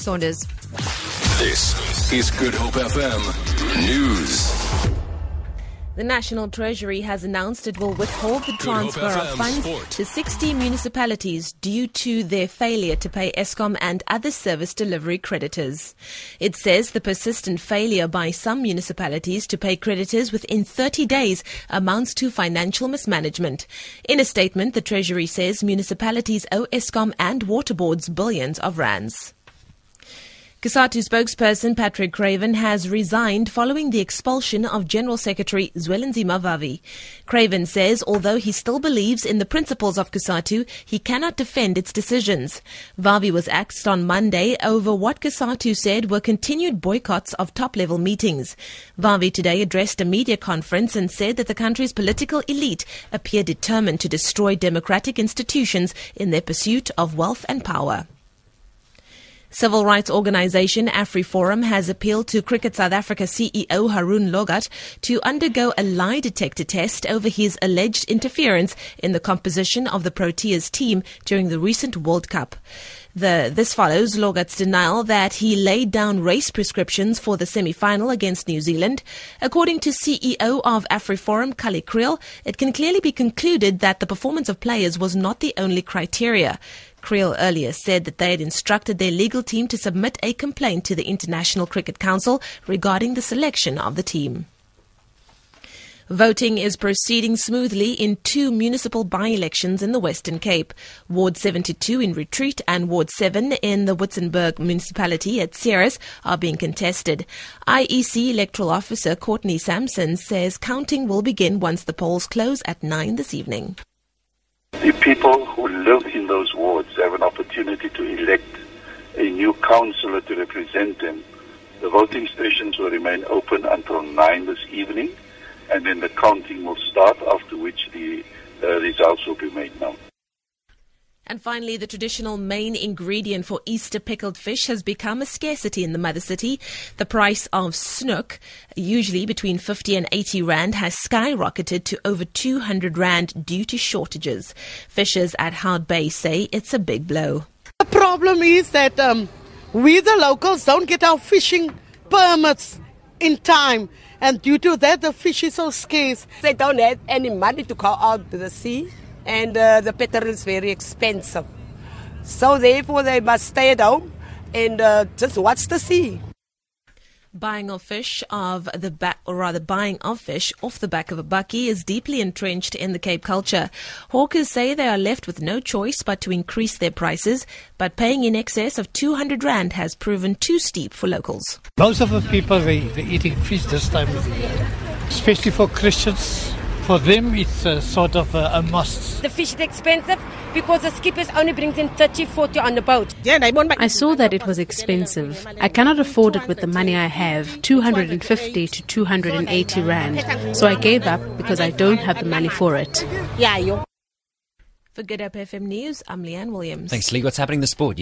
Saunders. This is Good Hope FM News. The National Treasury has announced it will withhold the transfer of funds Sport. to 60 municipalities due to their failure to pay Eskom and other service delivery creditors. It says the persistent failure by some municipalities to pay creditors within 30 days amounts to financial mismanagement. In a statement, the Treasury says municipalities owe Eskom and water boards billions of rands. COSATU spokesperson Patrick Craven has resigned following the expulsion of General Secretary Zwelinzima Vavi. Craven says although he still believes in the principles of COSATU, he cannot defend its decisions. Vavi was axed on Monday over what COSATU said were continued boycotts of top-level meetings. Vavi today addressed a media conference and said that the country's political elite appear determined to destroy democratic institutions in their pursuit of wealth and power. Civil rights organization AfriForum has appealed to Cricket South Africa CEO Haroon Lorgat to undergo a lie detector test over his alleged interference in the composition of the Proteas team during the recent World Cup. The, this follows Lorgat's denial that he laid down race prescriptions for the semi-final against New Zealand. According to CEO of AfriForum, Kallie Kriel, it can clearly be concluded that the performance of players was not the only criteria. Kriel earlier said that they had instructed their legal team to submit a complaint to the International Cricket Council regarding the selection of the team. Voting is proceeding smoothly in two municipal by-elections in the Western Cape. Ward 72 in Retreat and Ward 7 in the Witzenberg municipality at Ceres are being contested. IEC electoral officer Courtney Sampson says counting will begin once the polls close at 9 this evening. The people who live in those wards have an opportunity to elect a new councillor to represent them. The voting stations will remain open until 9 this evening, and then the counting will start, after which the uh, results will be made known. And finally, the traditional main ingredient for Easter pickled fish has become a scarcity in the mother city. The price of snoek, usually between 50 and 80 rand, has skyrocketed to over 200 rand due to shortages. Fishers at Hout Bay say it's a big blow. The problem is that um, we, the locals, don't get our fishing permits in time. And due to that, the fish is so scarce. They don't have any money to go out to the sea, and uh, the petrol is very expensive. So therefore, they must stay at home and uh, just watch the sea. Buying of fish of the back, or rather buying of fish off the back of a bakkie is deeply entrenched in the Cape culture. Hawkers say they are left with no choice but to increase their prices, but paying in excess of 200 rand has proven too steep for locals. Most of the people they they eating fish this time of the year, especially for Christians. For them, it's a sort of a, a must. The fish is expensive because the skippers only brings in 30, 40 on the boat. I saw that it was expensive. I cannot afford it with the money I have 250 to 280 rand. So I gave up because I don't have the money for it. For Good Hope FM News, I'm Leanne Williams. Thanks, Lee. What's happening in the sport?